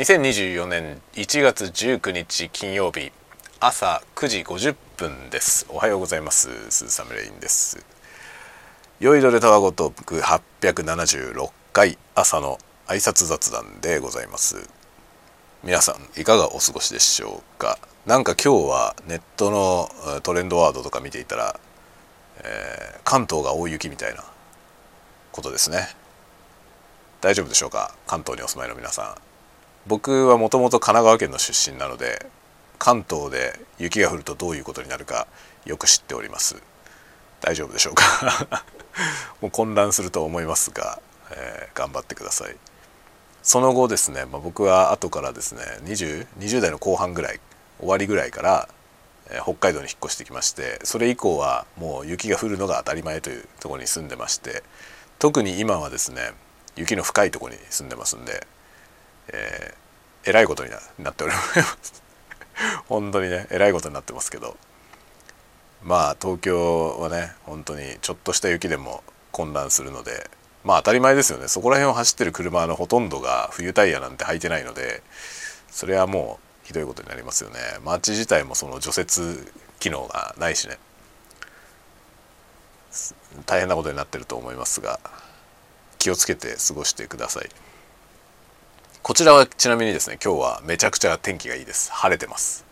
2024年1月19日金曜日朝9時50分です。おはようございます。スーサムレインです。酔いどれたわごとく876回朝の挨拶雑談でございます。皆さんいかがお過ごしでしょうか？なんか今日はネットのトレンドワードとか見ていたら、えー、関東が大雪みたいなことですね。大丈夫でしょうか？関東にお住まいの皆さん。僕はもともと神奈川県の出身なので関東で雪が降るとどういうことになるかよく知っております。大丈夫でしょうか？もう混乱すると思いますが、えー、頑張ってください。その後ですね、まあ、僕は後からですね 20, 20代の後半ぐらい終わりぐらいから、えー、北海道に引っ越してきましてそれ以降はもう雪が降るのが当たり前というとこに住んでまして特に今はですね雪の深いとこに住んでますんで、えー、えらいことになっております。本当にねえらいことになってますけど。まあ東京はね本当にちょっとした雪でも混乱するのでまあ当たり前ですよね。そこら辺を走ってる車のほとんどが冬タイヤなんて履いてないのでそれはもうひどいことになりますよね。街自体もその除雪機能がないしね。大変なことになってると思いますが気をつけて過ごしてください。こちらはちなみにですね今日はめちゃくちゃ天気がいいです。晴れてます。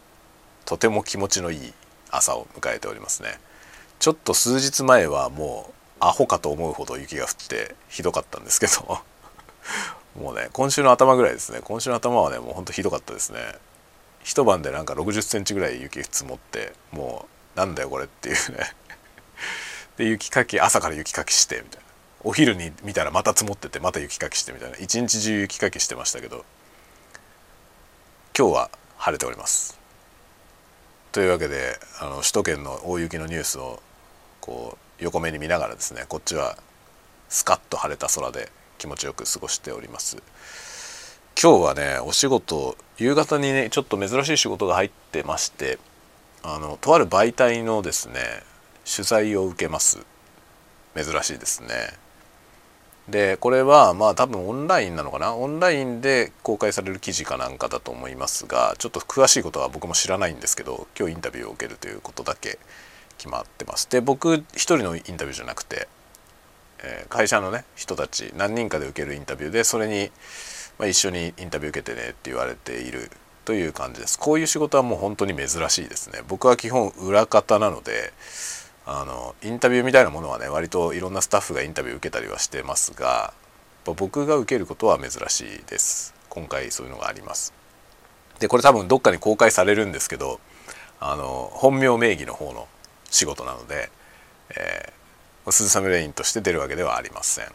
とても気持ちのいい朝を迎えておりますね。ちょっと数日前はもうアホかと思うほど雪が降ってひどかったんですけど。もうね今週の頭ぐらいですね。今週の頭はねもうほんとひどかったですね。一晩でなんか6 0センチぐらい雪積もってもうなんだよこれっていうね。で雪かき朝から雪かきしてみたいな。お昼に見たらまた積もっててまた雪かきしてみたいな。一日中雪かきしてましたけど今日は晴れております。というわけであの首都圏の大雪のニュースをこう横目に見ながらですねこっちはスカッと晴れた空で気持ちよく過ごしております。今日はねお仕事夕方にねちょっと珍しい仕事が入ってましてあのとある媒体のですね取材を受けます。珍しいですね。でこれはまあ多分オンラインなのかな？オンラインで公開される記事かなんかだと思いますがちょっと詳しいことは僕も知らないんですけど今日インタビューを受けるということだけ決まってます。で僕一人のインタビューじゃなくて、えー、会社のね人たち何人かで受けるインタビューでそれに、まあ、一緒にインタビュー受けてねって言われているという感じです。こういう仕事はもう本当に珍しいですね。僕は基本裏方なのであのインタビューみたいなものはね割といろんなスタッフがインタビュー受けたりはしてますが僕が受けることは珍しいです。今回そういうのがあります。でこれ多分どっかに公開されるんですけどあの本名名義の方の仕事なので、えー、鈴雨レインとして出るわけではありません。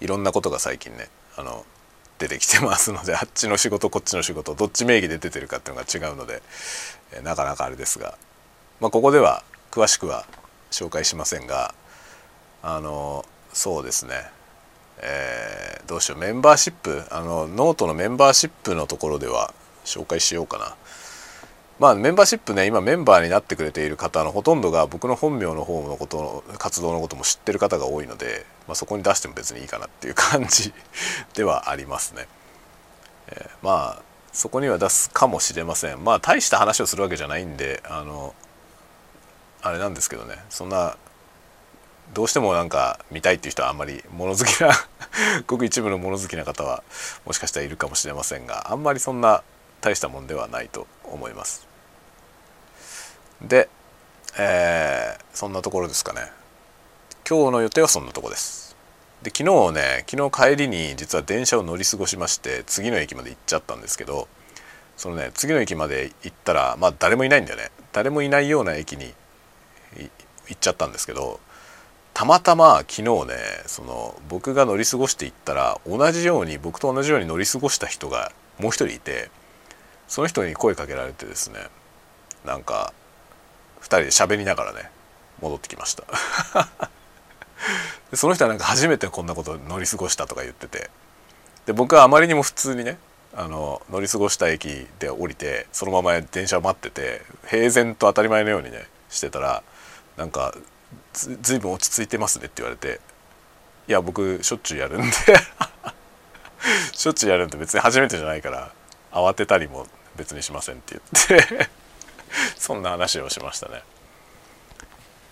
いろんなことが最近ねあの出てきてますのであっちの仕事こっちの仕事どっち名義で出てるかっていうのが違うので、えー、なかなかあれですが、まあ、ここでは詳しくは紹介しませんがあのそうですね。えー、どうしよう。メンバーシップあのノートのメンバーシップのところでは紹介しようかな。まあメンバーシップね今メンバーになってくれている方のほとんどが僕の本名の方のことの活動のことも知ってる方が多いので、まあ、そこに出しても別にいいかなっていう感じ ではありますね、えー、まあそこには出すかもしれません。まあ大した話をするわけじゃないんであのあれなんですけどねそんなどうしてもなんか見たいっていう人はあんまり物好きな ごく一部の物好きな方はもしかしたらいるかもしれませんがあんまりそんな大したもんではないと思います。で、えー、そんなところですかね。今日の予定はそんなとこです。で昨日ね昨日帰りに実は電車を乗り過ごしまして次の駅まで行っちゃったんですけどそのね次の駅まで行ったらまあ誰もいないんだよね誰もいないような駅に行っちゃったんですけどたまたま昨日ねその僕が乗り過ごしていったら同じように僕と同じように乗り過ごした人がもう一人いてその人に声かけられてですねなんか2人で喋りながらね戻ってきました。その人はなんか初めてこんなこと乗り過ごしたとか言っててで僕はあまりにも普通にねあの乗り過ごした駅で降りてそのまま電車を待ってて平然と当たり前のようにねしてたらなんかずずいぶん落ち着いてますねって言われていや僕しょっちゅうやるんで しょっちゅうやるんで別に初めてじゃないから慌てたりも別にしませんって言って そんな話をしましたね。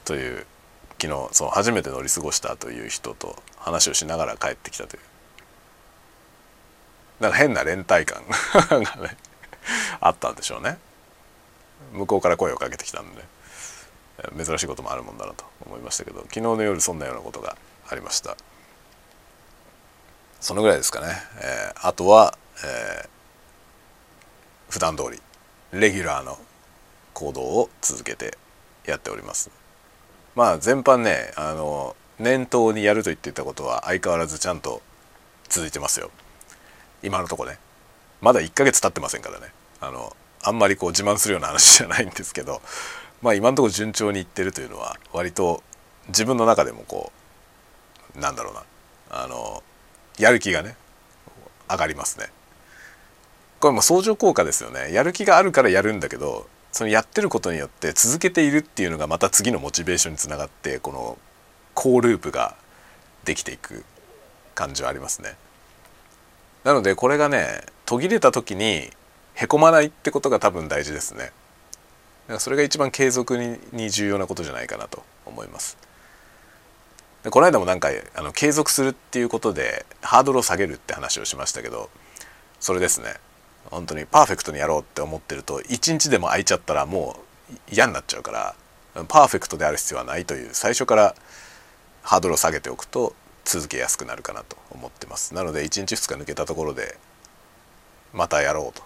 という昨日そう初めて乗り過ごしたという人と話をしながら帰ってきたという。なんか変な連帯感がね あったんでしょうね。向こうから声をかけてきたんで、ね、珍しいこともあるもんだなと思いましたけど昨日の夜そんなようなことがありました。そのぐらいですかね、えー、あとは、えー、普段通りレギュラーの行動を続けてやっております。まあ全般ねあの念頭にやると言っていたことは相変わらずちゃんと続いてますよ。今のとこね。まだ1ヶ月経ってませんからね。あのあんまりこう自慢するような話じゃないんですけど。まあ今のところ順調にいってるというのは割と自分の中でもこうなんだろうなあのやる気がね上がりますねこれも相乗効果ですよねやる気があるからやるんだけどそのやってることによって続けているっていうのがまた次のモチベーションにつながってこのコーループができていく感じはありますね。なのでこれがね途切れた時にへこまないってことが多分大事ですね。らそれが一番継続に重要なことじゃないかなと思います。でこの間もなんかあの継続するっていうことでハードルを下げるって話をしましたけどそれですね。本当にパーフェクトにやろうって思ってると一日でも空いちゃったらもう嫌になっちゃうからパーフェクトである必要はないという最初からハードルを下げておくと続けやすくなるかなと思ってます。なので1日2日抜けたところでまたやろうと。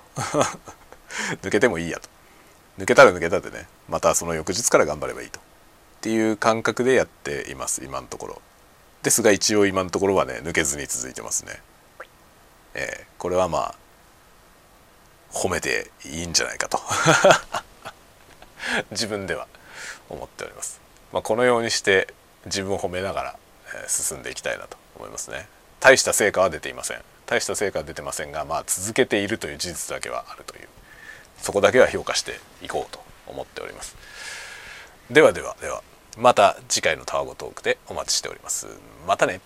抜けてもいいやと。抜けたら抜けたでねまたその翌日から頑張ればいいと。っていう感覚でやっています今のところ。ですが一応今のところはね抜けずに続いてますね。えー、これはまあ褒めていいんじゃないかと。自分では思っております、まあ、このようにして自分を褒めながら、え進んでいきたいなと思いますね。大した成果は出ていません。大した成果は出てませんがまあ続けているという事実だけはあるという。そこだけは評価していこうと思っております。ではではではまた次回のタワゴトークでお待ちしております。またね。